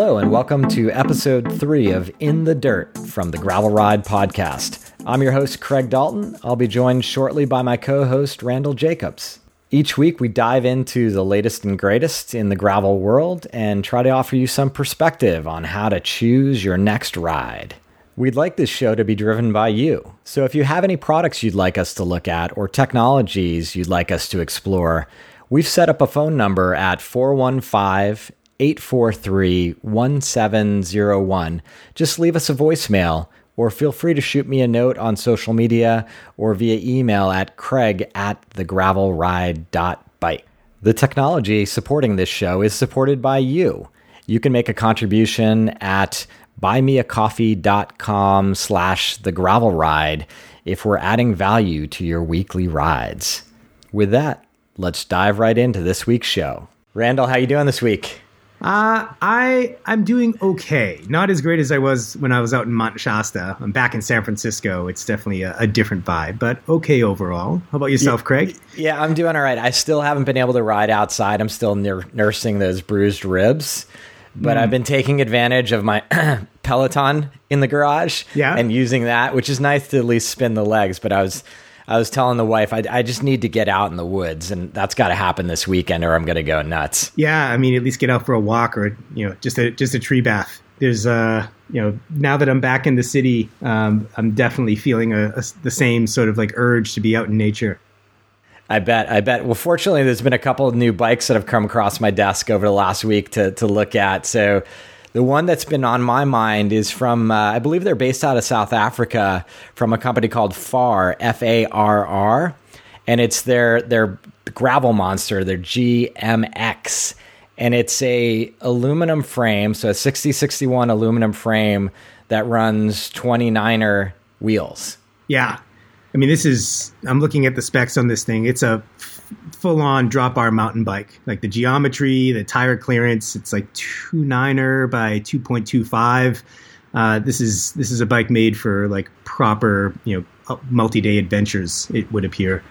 Hello, and welcome to episode three of In the Dirt from the Gravel Ride podcast. I'm your host, Craig Dalton. I'll be joined shortly by my co host, Randall Jacobs. Each week, we dive into the latest and greatest in the gravel world and try to offer you some perspective on how to choose your next ride. We'd like this show to be driven by you. So if you have any products you'd like us to look at or technologies you'd like us to explore, we've set up a phone number at 415 843 1701. Just leave us a voicemail or feel free to shoot me a note on social media or via email at craig at thegravelride.bike. The technology supporting this show is supported by you. You can make a contribution at buymeacoffee.com slash the gravel ride if we're adding value to your weekly rides. With that, let's dive right into this week's show. Randall, how you doing this week? Uh, I I'm doing okay. Not as great as I was when I was out in Mount Shasta. I'm back in San Francisco. It's definitely a, a different vibe, but okay overall. How about yourself, yeah, Craig? Yeah, I'm doing all right. I still haven't been able to ride outside. I'm still nursing those bruised ribs, but mm. I've been taking advantage of my Peloton in the garage yeah. and using that, which is nice to at least spin the legs. But I was I was telling the wife, I, I just need to get out in the woods, and that's got to happen this weekend, or I'm going to go nuts. Yeah, I mean, at least get out for a walk, or you know, just a just a tree bath. There's, uh, you know, now that I'm back in the city, um, I'm definitely feeling a, a, the same sort of like urge to be out in nature. I bet. I bet. Well, fortunately, there's been a couple of new bikes that have come across my desk over the last week to to look at. So the one that's been on my mind is from, uh, I believe they're based out of South Africa, from a company called Farr, F A R R, and it's their their gravel monster, their GMX, and it's a aluminum frame, so a 6061 aluminum frame that runs 29er wheels. Yeah, I mean, this is. I'm looking at the specs on this thing. It's a full on drop bar mountain bike. Like the geometry, the tire clearance, it's like two niner by two point two five. Uh, this is this is a bike made for like proper you know uh, multi day adventures. It would appear.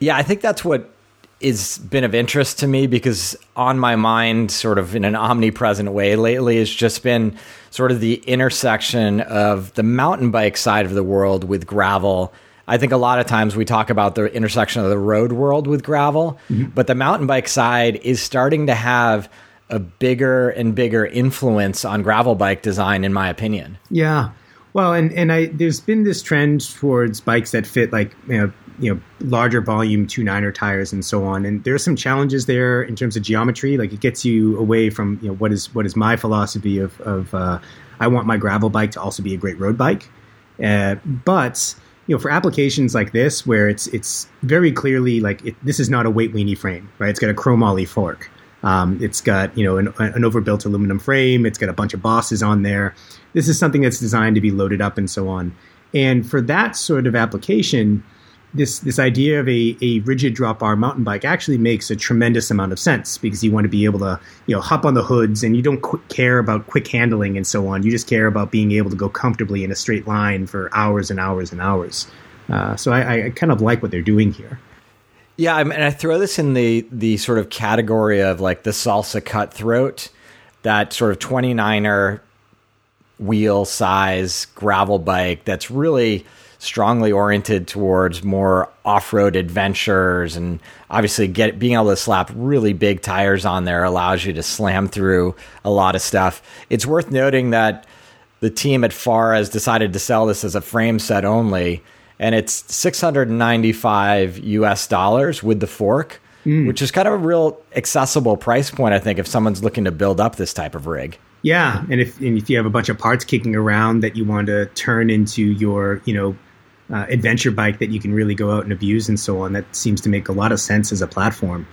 Yeah, I think that's what has been of interest to me because on my mind, sort of in an omnipresent way lately, has just been sort of the intersection of the mountain bike side of the world with gravel I think a lot of times we talk about the intersection of the road world with gravel, mm-hmm. but the mountain bike side is starting to have a bigger and bigger influence on gravel bike design, in my opinion. Yeah. Well, and, and I there's been this trend towards bikes that fit like you know you know larger volume two niner tires and so on. And there's some challenges there in terms of geometry. Like it gets you away from you know what is what is my philosophy of of uh, I want my gravel bike to also be a great road bike, uh, but you know, for applications like this, where it's it's very clearly like it, this is not a weight weenie frame, right? It's got a chromoly fork. Um, it's got you know an, an, overbuilt aluminum frame. It's got a bunch of bosses on there. This is something that's designed to be loaded up and so on. And for that sort of application, this this idea of a, a rigid drop bar mountain bike actually makes a tremendous amount of sense because you want to be able to you know hop on the hoods and you don't qu- care about quick handling and so on. You just care about being able to go comfortably in a straight line for hours and hours and hours. Uh, so I, I kind of like what they're doing here. Yeah, I mean, I throw this in the the sort of category of like the salsa cutthroat, that sort of 29er wheel size gravel bike that's really strongly oriented towards more off-road adventures and obviously get being able to slap really big tires on there allows you to slam through a lot of stuff. It's worth noting that the team at Farr has decided to sell this as a frame set only and it's 695 US dollars with the fork. Mm. Which is kind of a real accessible price point, I think, if someone's looking to build up this type of rig. Yeah, and if and if you have a bunch of parts kicking around that you want to turn into your, you know, uh, adventure bike that you can really go out and abuse and so on. That seems to make a lot of sense as a platform.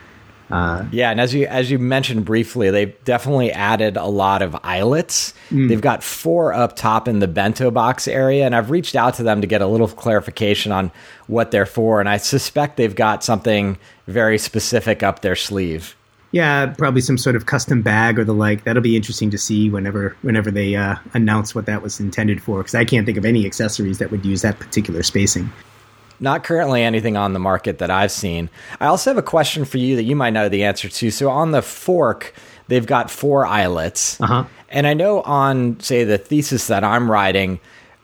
Uh, yeah, and as you as you mentioned briefly, they've definitely added a lot of eyelets. Mm. They've got four up top in the bento box area, and I've reached out to them to get a little clarification on what they're for, and I suspect they've got something very specific up their sleeve yeah, probably some sort of custom bag or the like. That'll be interesting to see whenever whenever they uh, announce what that was intended for. Because I can't think of any accessories that would use that particular spacing. Not currently anything on the market that I've seen. I also have a question for you that you might know the answer to. So on the fork, they've got four eyelets. Uh-huh. And I know on, say, the thesis that I'm writing,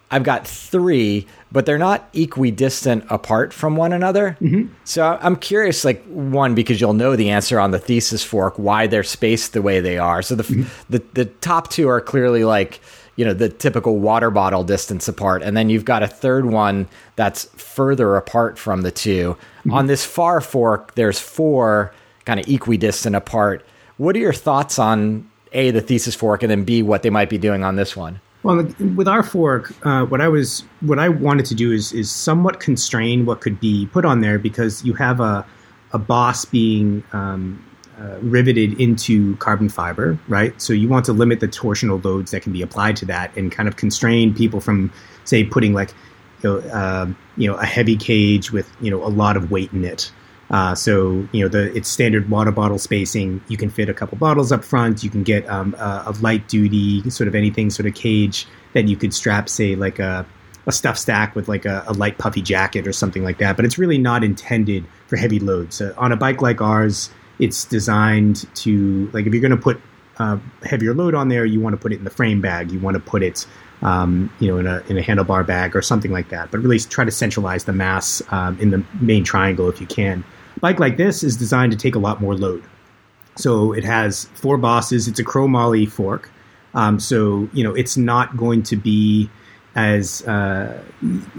I've got three, but they're not equidistant apart from one another. Mm-hmm. So I'm curious, like, one, because you'll know the answer on the thesis fork, why they're spaced the way they are. So the, mm-hmm. the, the top two are clearly like, you know the typical water bottle distance apart and then you've got a third one that's further apart from the 2 mm-hmm. on this Farr fork there's four kind of equidistant apart what are your thoughts on a the thesis fork and then b what they might be doing on this one well with our fork uh, what i was what i wanted to do is is somewhat constrain what could be put on there because you have a a boss being um, uh, riveted into carbon fiber, right? So you want to limit the torsional loads that can be applied to that and kind of constrain people from, say, putting like, you know, uh, you know, a heavy cage with you know a lot of weight in it. Uh, so you know the it's standard water bottle spacing. You can fit a couple bottles up front. You can get um, a, a, light duty sort of anything sort of cage that you could strap, say like a a stuff stack with like a, a, light puffy jacket or something like that. But it's really not intended for heavy loads. On a bike like ours, it's designed to like if you're going to put uh, heavier load on there, you want to put it in the frame bag. You want to put it, um, you know, in a in a handlebar bag or something like that. But really try to centralize the mass um, in the main triangle if you can. Bike like this is designed to take a lot more load. So it has four bosses. It's a chromoly fork. Um, so you know it's not going to be as uh,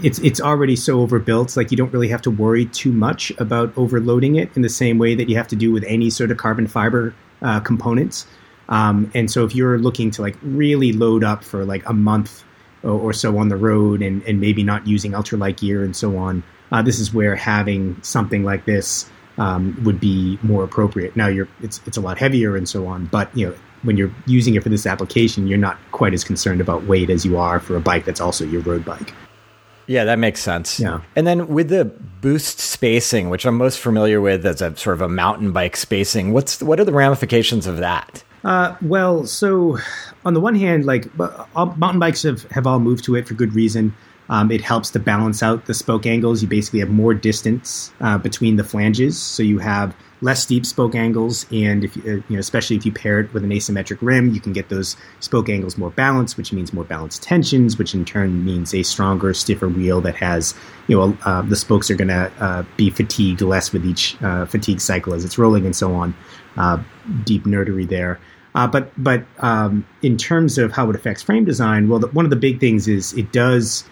it's it's already so overbuilt. Like you don't really have to worry too much about overloading it in the same way that you have to do with any sort of carbon fiber uh, components. Um, and so if you're looking to like really load up for like a month or, or so on the road and, and maybe not using ultralight gear and so on, uh, this is where having something like this um, would be more appropriate. Now you're it's it's a lot heavier and so on, but you know when you're using it for this application, you're not quite as concerned about weight as you are for a bike that's also your road bike. Yeah, that makes sense. Yeah. And then with the boost spacing, which I'm most familiar with as a sort of a mountain bike spacing, what's what are the ramifications of that? Uh, well, so on the one hand, like mountain bikes have, have all moved to it for good reason. Um, it helps to balance out the spoke angles. You basically have more distance uh, between the flanges, so you have less steep spoke angles, and if you, uh, you know, especially if you pair it with an asymmetric rim, you can get those spoke angles more balanced, which means more balanced tensions, which in turn means a stronger, stiffer wheel that has, you know, uh, the spokes are going to uh, be fatigued less with each uh, fatigue cycle as it's rolling, and so on. Uh, deep nerdery there. Uh, but but um, in terms of how it affects frame design, well, the, one of the big things is it does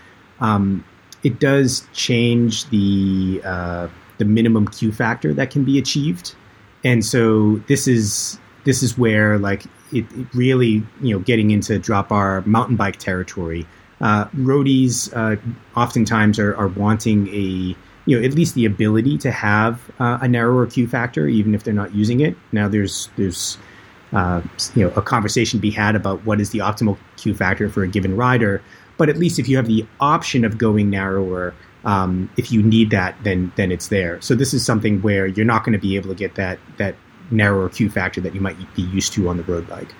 um, it does change the uh, the minimum Q factor that can be achieved, and so this is this is where like it, it really you know getting into drop bar mountain bike territory. Uh, roadies uh, oftentimes are, are wanting a you know at least the ability to have uh, a narrower Q factor, even if they're not using it. Now there's there's uh, you know a conversation to be had about what is the optimal Q factor for a given rider, but at least if you have the option of going narrower, um, if you need that, then then it's there. So this is something where you're not going to be able to get that that narrower Q factor that you might be used to on the road bike.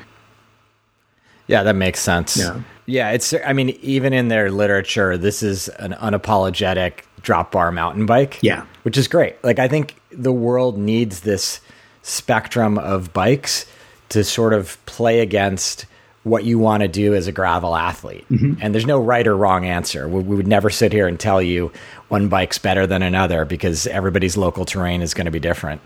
Yeah, that makes sense. Yeah. Yeah, it's I mean even in their literature this is an unapologetic drop bar mountain bike. Yeah. Which is great. Like I think the world needs this spectrum of bikes to sort of play against what you want to do as a gravel athlete. Mm-hmm. And there's no right or wrong answer. We, we, would never sit here and tell you one bike's better than another because everybody's local terrain is going to be different.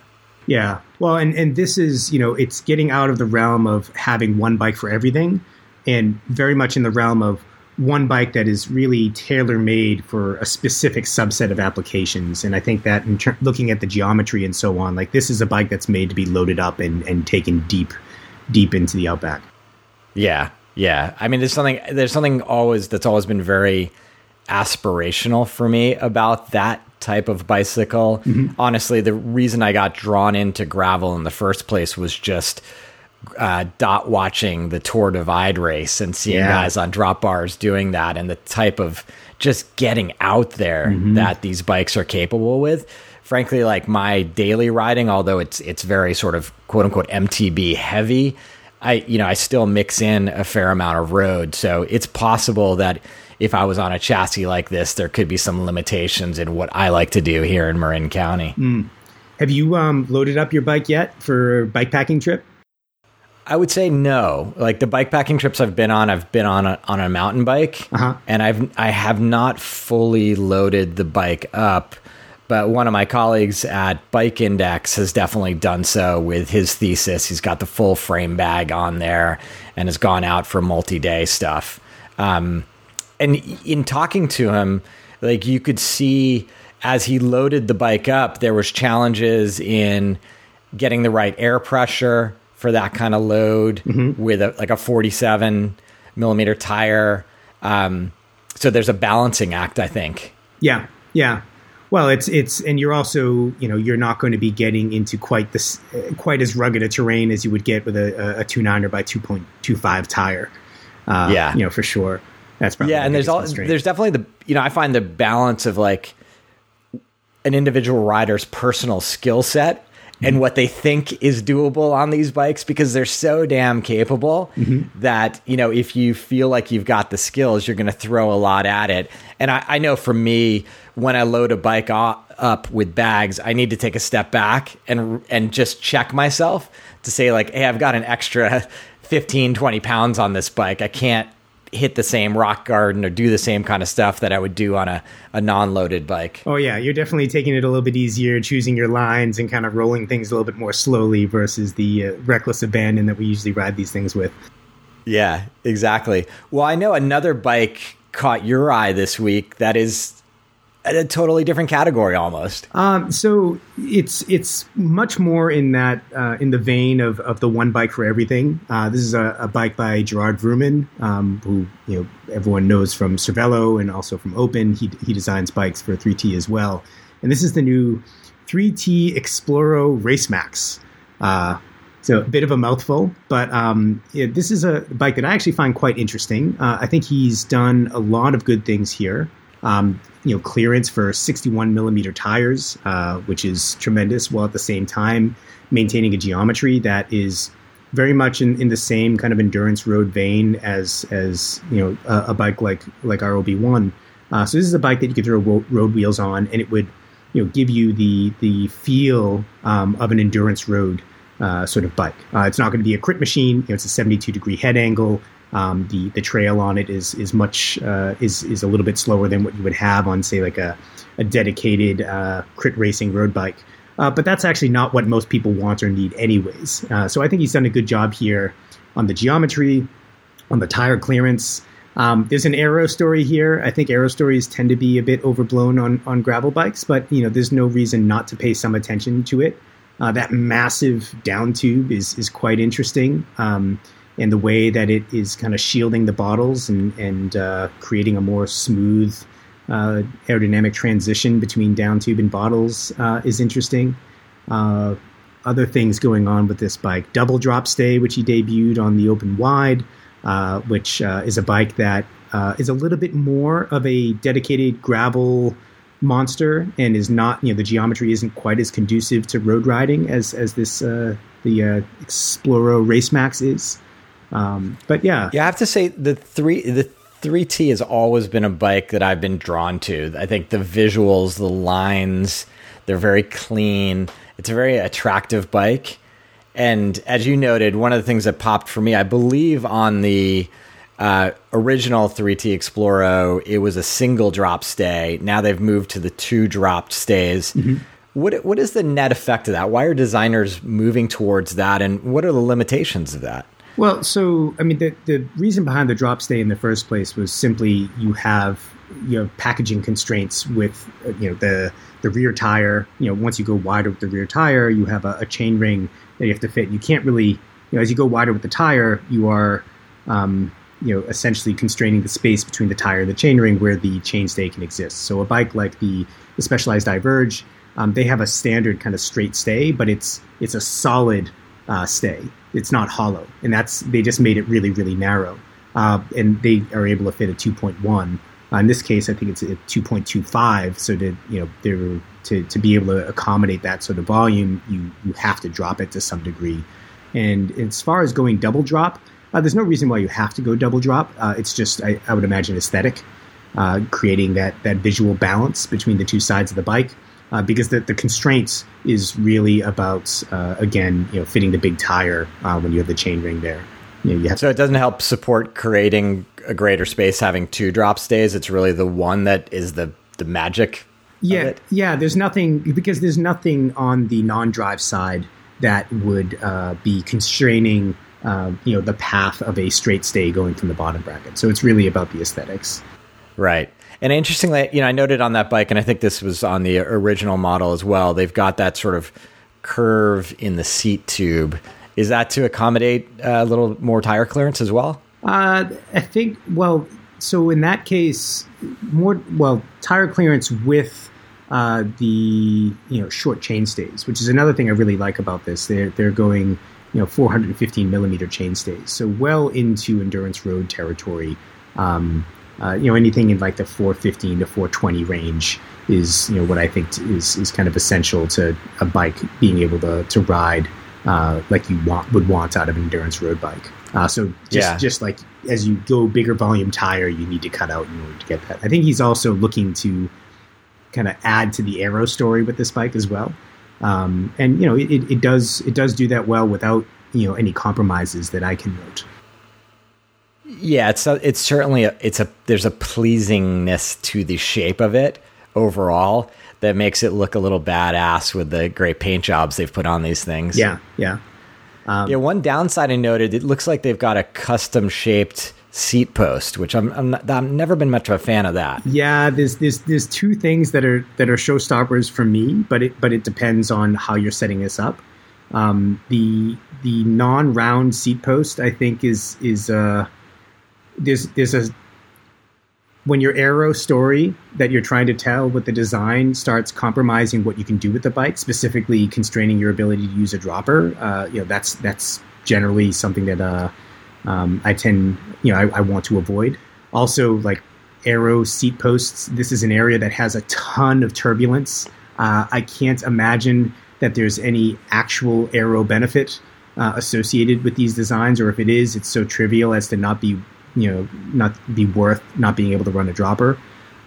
Yeah. Well, and, and this is, you know, it's getting out of the realm of having one bike for everything and very much in the realm of one bike that is really tailor made for a specific subset of applications. And I think that in ter- looking at the geometry and so on, like this is a bike that's made to be loaded up and, and taken deep, deep into the outback. Yeah, yeah. I mean, there's something there's something always that's always been very aspirational for me about that type of bicycle. Mm-hmm. Honestly, the reason I got drawn into gravel in the first place was just uh, dot watching the Tour Divide race and seeing yeah. guys on drop bars doing that and the type of just getting out there mm-hmm. that these bikes are capable with. Frankly, like my daily riding, although it's it's very sort of quote unquote MTB heavy, I you know I still mix in a fair amount of road, so it's possible that if I was on a chassis like this, there could be some limitations in what I like to do here in Marin County. Mm. Have you um, loaded up your bike yet for a bike packing trip? I would say no. Like the bike packing trips I've been on, I've been on a, on a mountain bike, Uh-huh. and I've I have not fully loaded the bike up. But one of my colleagues at Bike Index has definitely done so with his thesis. He's got the full frame bag on there and has gone out for multi day stuff. Um, and in talking to him, like you could see as he loaded the bike up, there was challenges in getting the right air pressure for that kind of load with a, like a 47 millimeter tire. Um, so there's a balancing act, I think. Yeah, yeah. Well, it's it's and you're also you know you're not going to be getting into quite this quite as rugged a terrain as you would get with a, a, two niner by two point two five tire. Uh, Yeah. you know for sure. That's probably yeah, the and there's all constraint. there's definitely the you know I find the balance of like an individual rider's personal skill set Mm-hmm. and what they think is doable on these bikes because they're so damn capable Mm-hmm. that you know if you feel like you've got the skills you're going to throw a lot at it and I, I know for me when i load a bike up with bags i need to take a step back and and just check myself to say like hey i've got an extra 15 20 pounds on this bike i can't hit the same rock garden or do the same kind of stuff that i would do on a, a non-loaded bike Oh yeah, you're definitely taking it a little bit easier, choosing your lines and kind of rolling things a little bit more slowly versus the uh, reckless abandon that we usually ride these things with. Yeah, exactly. Well, I know another bike caught your eye this week that is a totally different category almost. Um, so it's it's much more in that uh, in the vein of, of the one bike for everything. Uh, this is a, a bike by Gerard Vroomen, um, who you know everyone knows from Cervelo and also from Open. He he designs bikes for 3T as well, and this is the new 3T Exploro Race Max. Uh, so a bit of a mouthful, but um, yeah, this is a bike that I actually find quite interesting. Uh, I think he's done a lot of good things here. Um, you know, clearance for 61 millimeter tires, uh, which is tremendous, while at the same time maintaining a geometry that is very much in, in the same kind of endurance road vein as as you know a, a bike like like our OB1. Uh, so this is a bike that you could throw road wheels on, and it would you know give you the the feel um, of an endurance road uh, sort of bike. Uh, it's not going to be a crit machine. You know, it's a 72 degree head angle. Um, the the trail on it is is much uh, is is a little bit slower than what you would have on say like a a dedicated uh, crit racing road bike. Uh, but that's actually not what most people want or need, anyways. Uh, so I think he's done a good job here on the geometry, on the tire clearance. Um, there's an aero story here. I think aero stories tend to be a bit overblown on on gravel bikes, but you know there's no reason not to pay some attention to it. Uh, that massive down tube is is quite interesting, um, and the way that it is kind of shielding the bottles and and uh, creating a more smooth uh, aerodynamic transition between down tube and bottles uh, is interesting. Uh, other things going on with this bike: double drop stay, which he debuted on the Open Wide, uh, which uh, is a bike that is a little bit more of a dedicated gravel monster and is not you know the geometry isn't quite as conducive to road riding as as this the uh, Exploro Race Max is. Um, but yeah, Yeah, I have to say the three the three T has always been a bike that I've been drawn to. I think the visuals, the lines, they're very clean. It's a very attractive bike. And as you noted, one of the things that popped for me, I believe on the uh, original 3T Exploro, it was a single drop stay. Now they've moved to the two dropped stays. What what is the net effect of that? Why are designers moving towards that, and what are the limitations of that? Well, so I mean, the the reason behind the drop stay in the first place was simply you have you know packaging constraints with uh, you know the the rear tire. You know, once you go wider with the rear tire, you have a, a chain ring that you have to fit. You can't really you know as you go wider with the tire, you are um, you know essentially constraining the space between the tire and the chain ring where the chain stay can exist. So a bike like the, the Specialized Diverge, um, they have a standard kind of straight stay, but it's it's a solid uh, stay. It's not hollow, and that's they just made it really really narrow, uh, and they are able to fit a 2.1. Uh, in this case, I think it's a 2.25. So to you know they're to, to be able to accommodate that sort of volume, you you have to drop it to some degree. And as far as going double drop, uh, there's no reason why you have to go double drop. Uh, it's just I, I would imagine aesthetic, uh, creating that that visual balance between the two sides of the bike. Uh, because the, the constraints is really about uh, again you know fitting the big tire uh, when you have the chain ring there. You know, you have so it doesn't help support creating a greater space having two drop stays. It's really the one that is the the magic. Yeah, yeah. There's nothing because there's nothing on the non-drive side that would uh, be constraining uh, you know the path of a straight stay going from the bottom bracket. So it's really about the aesthetics. Right. And interestingly, you know, I noted on that bike, and I think this was on the original model as well. They've got that sort of curve in the seat tube. Is that to accommodate a little more tire clearance as well? Uh, I think. Well, so in that case, more well tire clearance with uh, the you know short chain stays, which is another thing I really like about this. They're they're going you know 415 millimeter chain stays, so well into endurance road territory. Um, uh, you know anything in like the 415 to 420 range is you know what I think is is kind of essential to a bike being able to to ride uh, like you want would want out of an endurance road bike. Uh, so just yeah. just like as you go bigger volume tire, you need to cut out in order to get that. I think he's also looking to kind of add to the aero story with this bike as well. Um, and you know it, it does it does do that well without you know any compromises that I can note. Yeah, it's a, it's certainly a, it's a there's a pleasingness to the shape of it overall that makes it look a little badass with the great paint jobs they've put on these things. Yeah, yeah. Um, yeah, one downside I noted, it looks like they've got a custom shaped seat post, which I'm, I'm not, I've never been much of a fan of that. Yeah, there's there's there's two things that are that are showstoppers for me, but it but it depends on how you're setting this up. Um, the the non-round seat post, I think, is is uh, there's there's a when your aero story that you're trying to tell with the design starts compromising what you can do with the bike, specifically constraining your ability to use a dropper, uh, you know that's that's generally something that uh, um, I tend you know I, I, want to avoid. Also, like aero seat posts, this is an area that has a ton of turbulence. Uh, I can't imagine that there's any actual aero benefit uh, associated with these designs, or if it is, it's so trivial as to not be you know not be worth not being able to run a dropper.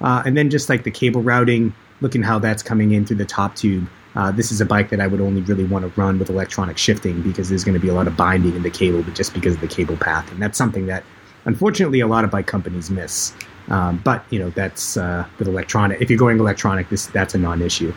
Uh, and then just like the cable routing, looking how that's coming in through the top tube. Uh, this is a bike that I would only really want to run with electronic shifting because there's going to be a lot of binding in the cable, but just because of the cable path, and that's something that unfortunately a lot of bike companies miss. Um, but you know that's uh, with electronic. If you're going electronic, this that's a non-issue.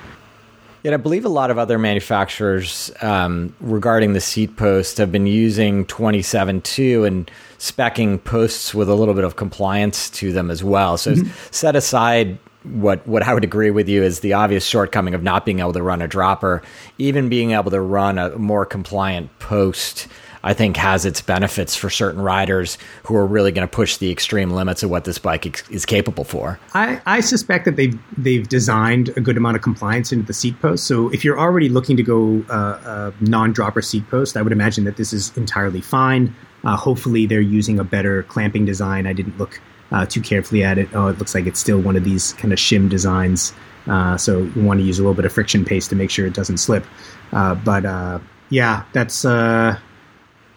Yet I believe a lot of other manufacturers um, regarding the seat post have been using 27.2 and specking posts with a little bit of compliance to them as well. So mm-hmm. set aside what what I would agree with you is the obvious shortcoming of not being able to run a dropper, even being able to run a more compliant post I think has its benefits for certain riders who are really going to push the extreme limits of what this bike is capable for. I, I suspect that they've they've designed a good amount of compliance into the seat post. So if you're already looking to go uh, a non-dropper seat post, I would imagine that this is entirely fine. Uh, hopefully, they're using a better clamping design. I didn't look uh, too carefully at it. Oh, it looks like it's still one of these kind of shim designs. Uh, so you want to use a little bit of friction paste to make sure it doesn't slip. Uh, but uh, yeah, that's uh,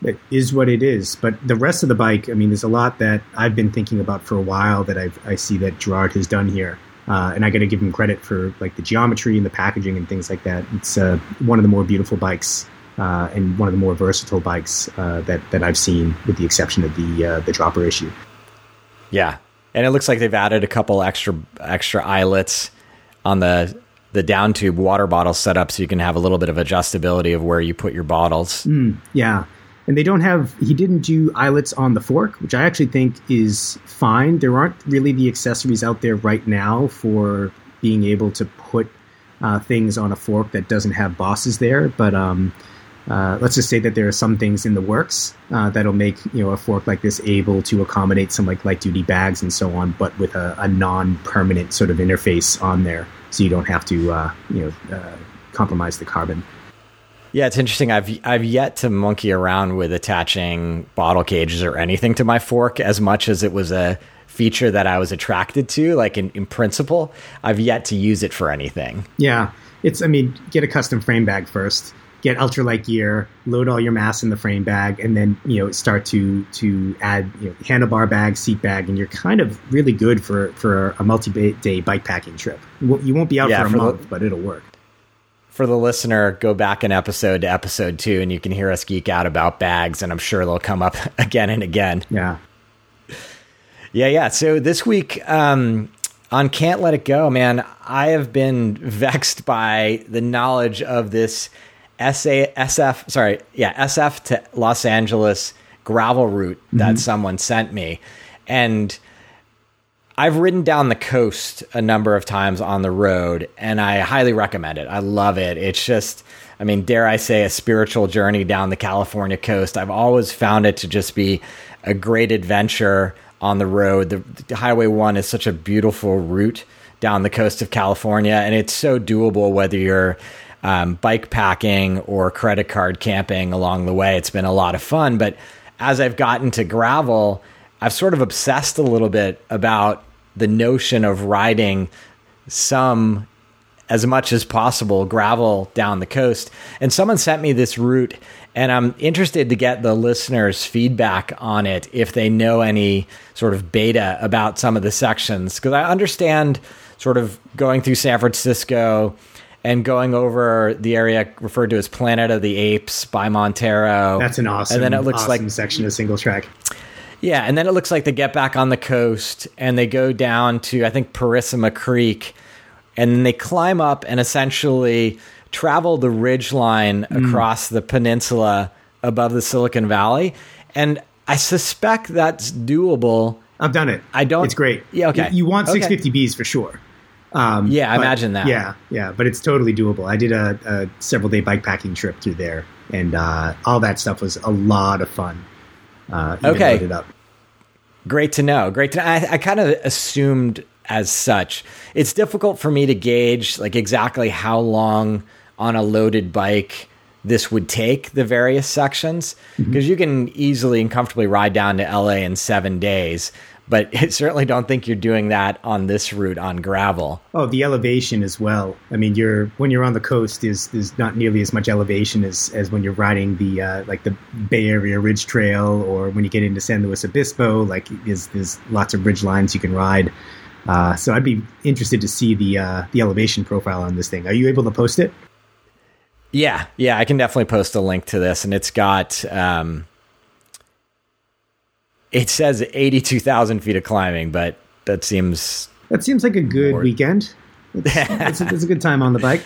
it is what it is. But the rest of the bike, I mean, there's a lot that I've been thinking about for a while that I've, I see that Gerard has done here. Uh, and I got to give him credit for like the geometry and the packaging and things like that. It's uh, one of the more beautiful bikes uh, and one of the more versatile bikes uh, that that I've seen, with the exception of the uh, the dropper issue. Yeah, and it looks like they've added a couple extra extra eyelets on the the down tube water bottle setup, so you can have a little bit of adjustability of where you put your bottles. Mm, yeah, and they don't have he didn't do eyelets on the fork which i actually think is fine there aren't really the accessories out there right now for being able to put uh, things on a fork that doesn't have bosses there but um, uh, let's just say that there are some things in the works uh, that'll make you know a fork like this able to accommodate some like light duty bags and so on, but with a, a non-permanent sort of interface on there, so you don't have to uh, you know uh, compromise the carbon. Yeah, it's interesting. I've I've yet to monkey around with attaching bottle cages or anything to my fork as much as it was a feature that I was attracted to. Like in, in principle, I've yet to use it for anything. Yeah, it's. I mean, get a custom frame bag first. get ultralight gear, load all your mass in the frame bag, and then you know start to to add you know, handlebar bag, seat bag, and you're kind of really good for for a multi-day bike packing trip. You won't be out yeah, for a for month, the, but it'll work. For the listener, go back an episode to episode two, and you can hear us geek out about bags, and I'm sure they'll come up again and again. Yeah. Yeah, yeah. So this week, um, on Can't Let It Go, man, I have been vexed by the knowledge of this SA, SF, sorry, yeah, SF to Los Angeles gravel route that mm-hmm. someone sent me. And I've ridden down the coast a number of times on the road, and I highly recommend it. I love it. It's just, I mean, dare I say, a spiritual journey down the California coast. I've always found it to just be a great adventure on the road. The, the Highway 1 is such a beautiful route down the coast of California, and it's so doable whether you're um, bike packing or credit card camping along the way. It's been a lot of fun. But as I've gotten to gravel, I've sort of obsessed a little bit about the notion of riding some as much as possible gravel down the coast. And someone sent me this route, and I'm interested to get the listeners' feedback on it if they know any sort of beta about some of the sections. Because I understand sort of going through San Francisco and going over the area referred to as Planet of the Apes by Montara. That's an awesome. And then it looks awesome like section of single track. Yeah, and then it looks like they get back on the coast and they go down to I think Purissima Creek, and then they climb up and essentially travel the ridge line mm. across the peninsula above the Silicon Valley, and I suspect that's doable. I've done it. I don't. It's great. Yeah. Okay. You, you want 650Bs for sure. Um, yeah, I imagine that. Yeah, yeah, but it's totally doable. I did a, a several day bike packing trip through there, and uh, all that stuff was a lot of fun. Uh, okay, great to know. Great to. Know. I, I kind of assumed as such. It's difficult for me to gauge like exactly how long on a loaded bike this would take the various sections because mm-hmm. you can easily and comfortably ride down to LA in seven days but I certainly don't think you're doing that on this route on gravel. Oh, the elevation as well. I mean, you're when you're on the coast is is not nearly as much elevation as as when you're riding the uh, like the Bay Area Ridge Trail or when you get into San Luis Obispo. Like, there's there's lots of ridge lines you can ride. Uh, so I'd be interested to see the uh, the elevation profile on this thing. Are you able to post it? Yeah, yeah, I can definitely post a link to this, and it's got. Um, it says 82,000 feet of climbing, but that seems. That seems like a good weekend. It's, it's, a, it's, a, good time on the bike.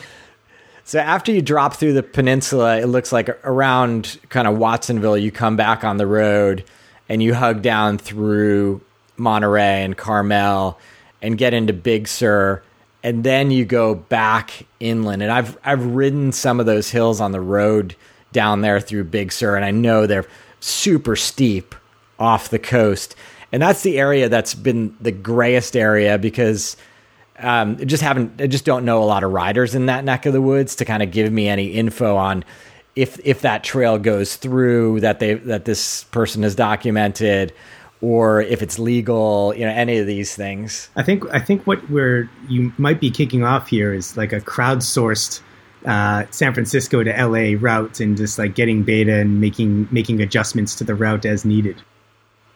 So after you drop through the peninsula, it looks like around kind of Watsonville, you come back on the road and you hug down through Monterey and Carmel and get into Big Sur. And then you go back inland. And I've, I've ridden some of those hills on the road down there through Big Sur, and I know they're super steep off the coast. And that's the area that's been the grayest area because um, just haven't, I just don't know a lot of riders in that neck of the woods to kind of give me any info on if if that trail goes through that they that this person has documented or if it's legal, you know, any of these things. I think I think what we're you might be kicking off here is like a crowdsourced uh, San Francisco to LA route and just like getting beta and making making adjustments to the route as needed.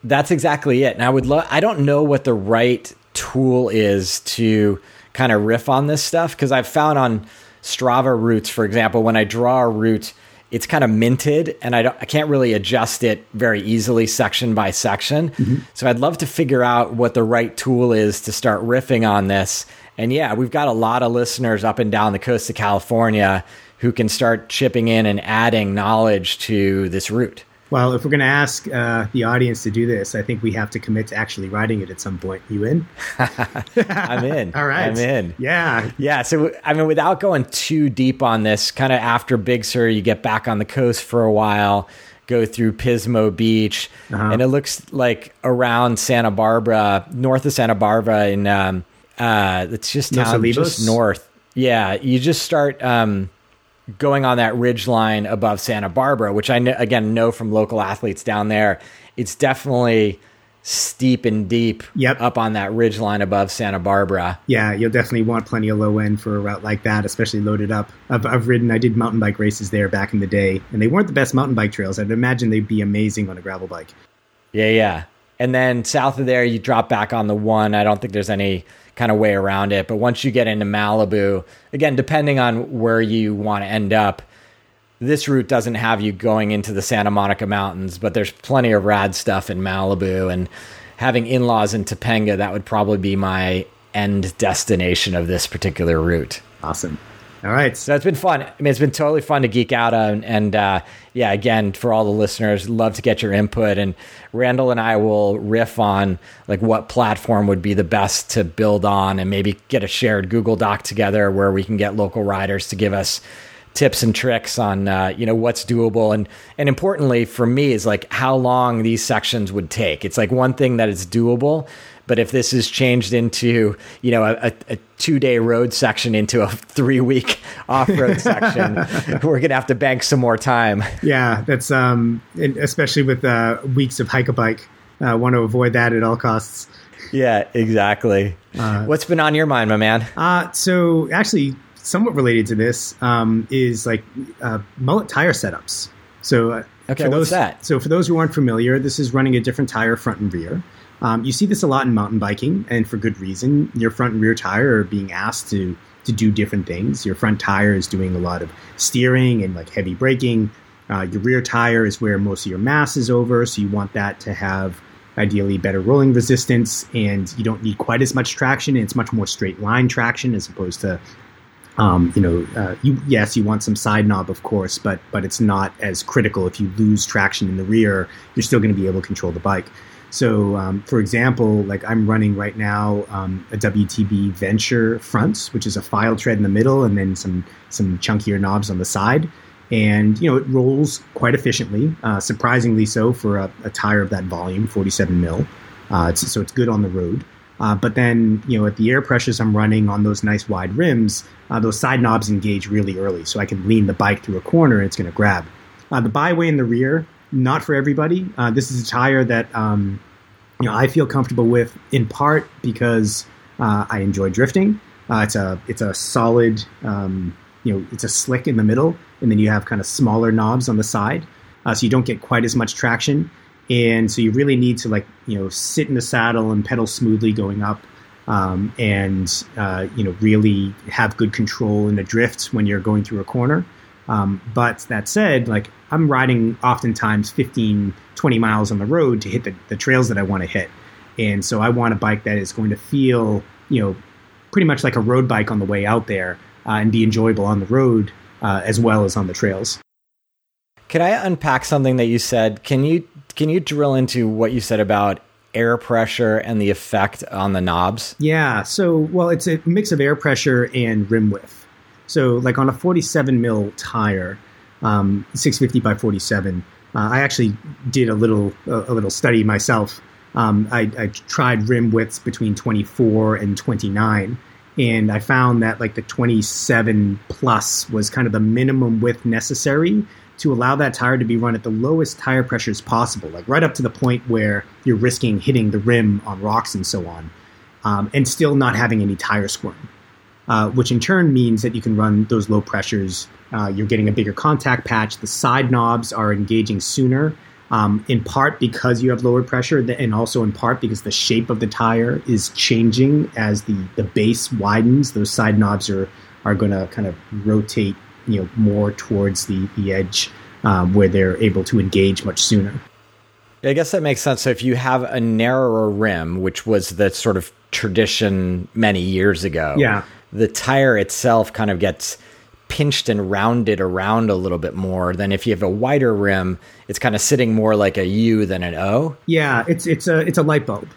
That's exactly it. And I would love, I don't know what the right tool is to kind of riff on this stuff because I've found on Strava routes, for example, when I draw a route, it's kind of minted and I, I can't really adjust it very easily section by section. Mm-hmm. So I'd love to figure out what the right tool is to start riffing on this. And yeah, we've got a lot of listeners up and down the coast of California who can start chipping in and adding knowledge to this route. Well, if we're going to ask uh, the audience to do this, I think we have to commit to actually writing it at some point. You in? I'm in. All right. I'm in. Yeah. Yeah. So, I mean, without going too deep on this, kind of after Big Sur, you get back on the coast for a while, go through Pismo Beach, uh-huh. and it looks like around Santa Barbara, north of Santa Barbara, in um, uh, it's just town just north. Yeah. You just start. Um, going on that ridge line above Santa Barbara, which I know, again know from local athletes down there, it's definitely steep and deep Yep. up on that ridge line above Santa Barbara. Yeah, you'll definitely want plenty of low end for a route like that, especially loaded up. I've, I've ridden, I did mountain bike races there back in the day, and they weren't the best mountain bike trails. I'd imagine they'd be amazing on a gravel bike. Yeah, yeah. And then south of there, you drop back on the one. I don't think there's any kind of way around it. But once you get into Malibu, again, depending on where you want to end up, this route doesn't have you going into the Santa Monica Mountains, but there's plenty of rad stuff in Malibu. And having in laws in Topanga, that would probably be my end destination of this particular route. Awesome. All right. So it's been fun. I mean, it's been totally fun to geek out on. And uh, yeah, again, for all the listeners, love to get your input. And Randall and I will riff on like what platform would be the best to build on, and maybe get a shared Google Doc together where we can get local riders to give us tips and tricks on uh, you know what's doable and and importantly for me is like how long these sections would take it's like one thing that it's doable but if this is changed into you know a, a two day road section into a three week off road section we're gonna have to bank some more time Yeah, that's um, especially with uh, weeks of hike a bike. Uh, want to avoid that at all costs. yeah exactly what's been on your mind my man Uh, so actually, somewhat related to this um, is like uh, mullet tire setups. So uh, Okay, for what's those, that? So for those who aren't familiar, this is running a different tire front and rear. Um, you see this a lot in mountain biking, and for good reason. Your front and rear tire are being asked to to do different things. Your front tire is doing a lot of steering and like heavy braking. Uh, your rear tire is where most of your mass is over, so you want that to have ideally better rolling resistance, and you don't need quite as much traction. It's much more straight line traction as opposed to um, you know, uh, you yes, you want some side knob, of course, but but it's not as critical. If you lose traction in the rear, you're still going to be able to control the bike. So, um, for example, like I'm running right now um, a WTB Venture front, which is a file tread in the middle, and then some some chunkier knobs on the side. And you know, it rolls quite efficiently, uh, surprisingly so for a, a tire of that volume, 47 mil. Uh, it's, so it's good on the road. Uh, but then, you know, at the air pressures I'm running on those nice wide rims, uh, those side knobs engage really early, so I can lean the bike through a corner and it's going to grab. Uh, the byway in the rear, not for everybody. Uh, this is a tire that um, you know I feel comfortable with in part because uh, I enjoy drifting. Uh, it's a it's a solid, um, you know, it's a slick in the middle, and then you have kind of smaller knobs on the side, uh, so you don't get quite as much traction and so you really need to like you know sit in the saddle and pedal smoothly going up um, and uh, you know really have good control in the drifts when you're going through a corner um, but that said like i'm riding oftentimes 15 20 miles on the road to hit the, the trails that i want to hit and so i want a bike that is going to feel you know pretty much like a road bike on the way out there uh, and be enjoyable on the road uh, as well as on the trails Can I unpack something that you said? Can you can you drill into what you said about air pressure and the effect on the knobs? Yeah. So, well, it's a mix of air pressure and rim width. So, like on a 47 mil tire, um, 650 by 47, uh, I actually did a little a, little study myself. Um, I, I tried rim widths between 24 and 29, and I found that like the 27 plus was kind of the minimum width necessary to allow that tire to be run at the lowest tire pressures possible, like right up to the point where you're risking hitting the rim on rocks and so on, um, and still not having any tire squirm. Uh, which in turn means that you can run those low pressures. Uh, you're getting a bigger contact patch. The side knobs are engaging sooner, um, in part because you have lower pressure, and also in part because the shape of the tire is changing as the, the base widens. Those side knobs are are going to kind of rotate, you know, more towards the the edge um, where they're able to engage much sooner. I guess that makes sense. So if you have a narrower rim, which was the sort of tradition many years ago, Yeah. The tire itself kind of gets pinched and rounded around a little bit more than if you have a wider rim, it's kind of sitting more like a U than an O. Yeah, it's it's a it's a light bulb,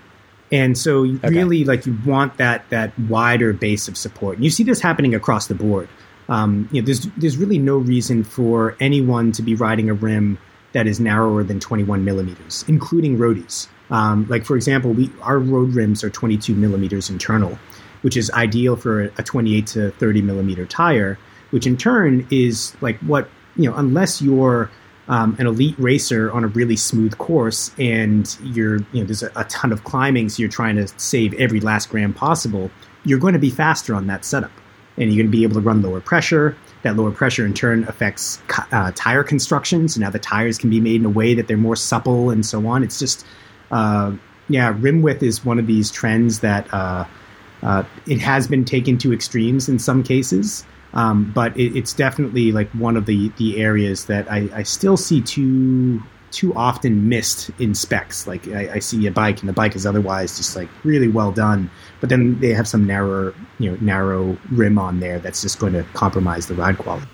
and so you really like you want that that wider base of support. And you see this happening across the board. Um, you know, there's there's really no reason for anyone to be riding a rim that is narrower than 21 millimeters, including roadies. Um, like for example, we our road rims are 22 millimeters internal, which is ideal for a, a 28 to 30 millimeter tire. Which in turn is like what you know, unless you're um, an elite racer on a really smooth course, and you're you know there's a, a ton of climbing, so you're trying to save every last gram possible. You're going to be faster on that setup, and you're going to be able to run lower pressure. That lower pressure in turn affects uh, tire construction, so now the tires can be made in a way that they're more supple and so on. It's just uh, yeah, rim width is one of these trends that uh, uh, it has been taken to extremes in some cases. Um, but it, it's definitely like one of the the areas that I, I still see too too often missed in specs. Like I, I, see a bike and the bike is otherwise just like really well done, but then they have some narrow, you know, narrow rim on there that's just going to compromise the ride quality.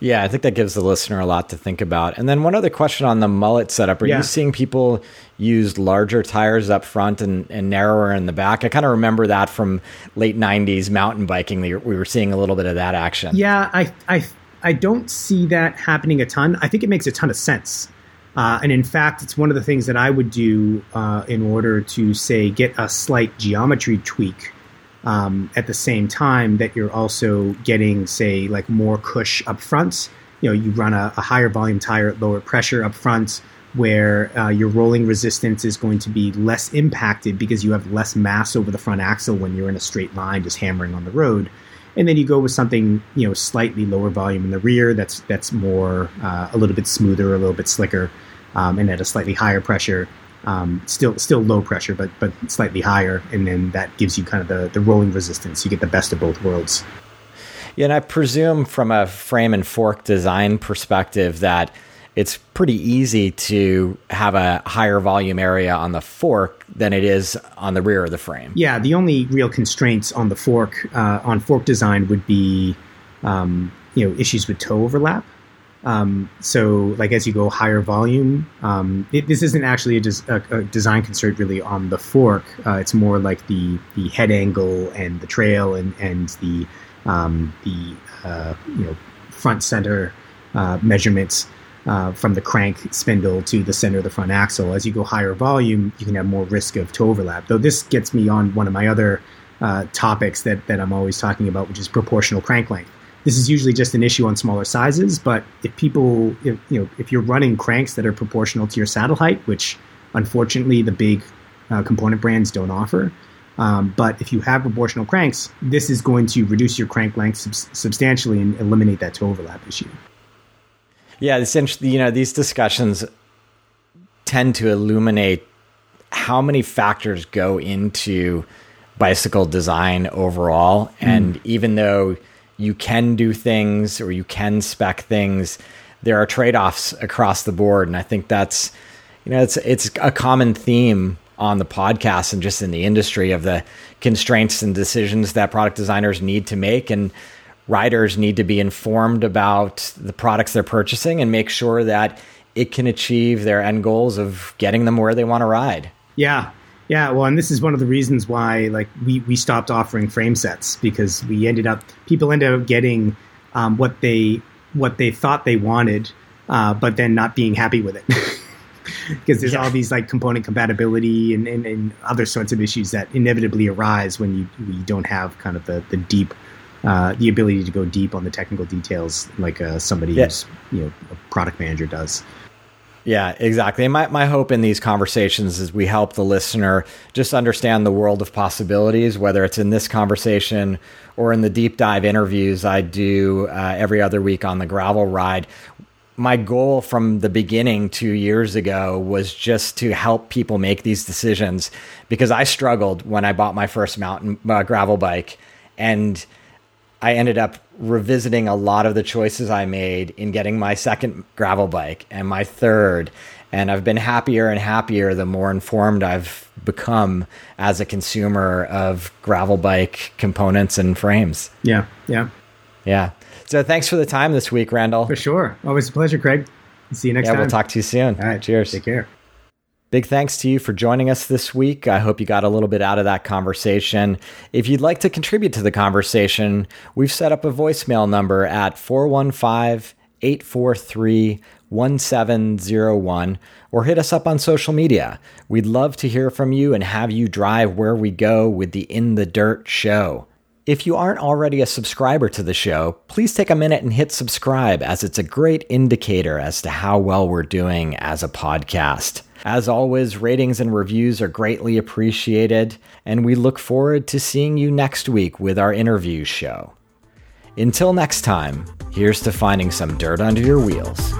Yeah, I think that gives the listener a lot to think about. And then one other question on the mullet setup: Are yeah. you seeing people use larger tires up front and, and narrower in the back? I kind of remember that from late '90s mountain biking. We were seeing a little bit of that action. Yeah, I I I don't see that happening a ton. I think it makes a ton of sense. Uh, and in fact, it's one of the things that I would do uh, in order to say get a slight geometry tweak um, at the same time that you're also getting, say, like more cush up front. You know, you run a, a higher volume tire at lower pressure up front, where uh, your rolling resistance is going to be less impacted because you have less mass over the front axle when you're in a straight line just hammering on the road. And then you go with something you know slightly lower volume in the rear that's that's more uh, a little bit smoother, a little bit slicker, um, and at a slightly higher pressure um, still still low pressure, but but slightly higher, and then that gives you kind of the the rolling resistance. You get the best of both worlds. Yeah, and I presume from a frame and fork design perspective that it's pretty easy to have a higher volume area on the fork than it is on the rear of the frame. Yeah, the only real constraints on the fork uh, on fork design would be um, you know issues with toe overlap. Um, so, like as you go higher volume, um, it, this isn't actually a, des- a, a, design constraint really on the fork. Uh, it's more like the the head angle and the trail and and the um, the uh, you know front center uh, measurements uh, from the crank spindle to the center of the front axle. As you go higher volume, you can have more risk of toe overlap. Though this gets me on one of my other uh, topics that that I'm always talking about, which is proportional crank length this is usually just an issue on smaller sizes. But if people, if, you know, if you're running cranks that are proportional to your saddle height, which unfortunately the big uh, component brands don't offer, um, but if you have proportional cranks, this is going to reduce your crank length sub- substantially and eliminate that toe overlap issue. Yeah, essentially, you know, these discussions tend to illuminate how many factors go into bicycle design overall, mm. and even though you can do things or you can spec things. There are trade offs across the board, and I think that's you know it's it's a common theme on the podcast and just in the industry of the constraints and decisions that product designers need to make and riders need to be informed about the products they're purchasing and make sure that it can achieve their end goals of getting them where they want to ride. Yeah, yeah, well, and this is one of the reasons why like we we stopped offering frame sets because we ended up people ended up getting um, what they what they thought they wanted, uh, but then not being happy with it. because there's yeah. all these like component compatibility and, and, and, other sorts of issues that inevitably arise when you, you don't have kind of the, the deep uh, the ability to go deep on the technical details like uh, somebody yeah. who's you know a product manager does yeah, exactly. And my, my hope in these conversations is we help the listener just understand the world of possibilities, whether it's in this conversation or in the deep dive interviews I do uh, every other week on the gravel ride. My goal from the beginning two years ago was just to help people make these decisions because I struggled when I bought my first mountain uh, gravel bike and I ended up revisiting a lot of the choices I made in getting my second gravel bike and my third. And I've been happier and happier the more informed I've become as a consumer of gravel bike components and frames. Yeah, yeah. Yeah. So thanks for the time this week, Randall. For sure. Always a pleasure, Craig. See you next yeah, time. we'll talk to you soon. All right. Cheers. Take care. Big thanks to you for joining us this week. I hope you got a little bit out of that conversation. If you'd like to contribute to the conversation, we've set up a voicemail number at 415 843 1701 or hit us up on social media. We'd love to hear from you and have you drive where we go with the In the Dirt show. If you aren't already a subscriber to the show, please take a minute and hit subscribe as it's a great indicator as to how well we're doing as a podcast. As always, ratings and reviews are greatly appreciated, and we look forward to seeing you next week with our interview show. Until next time, here's to finding some dirt under your wheels.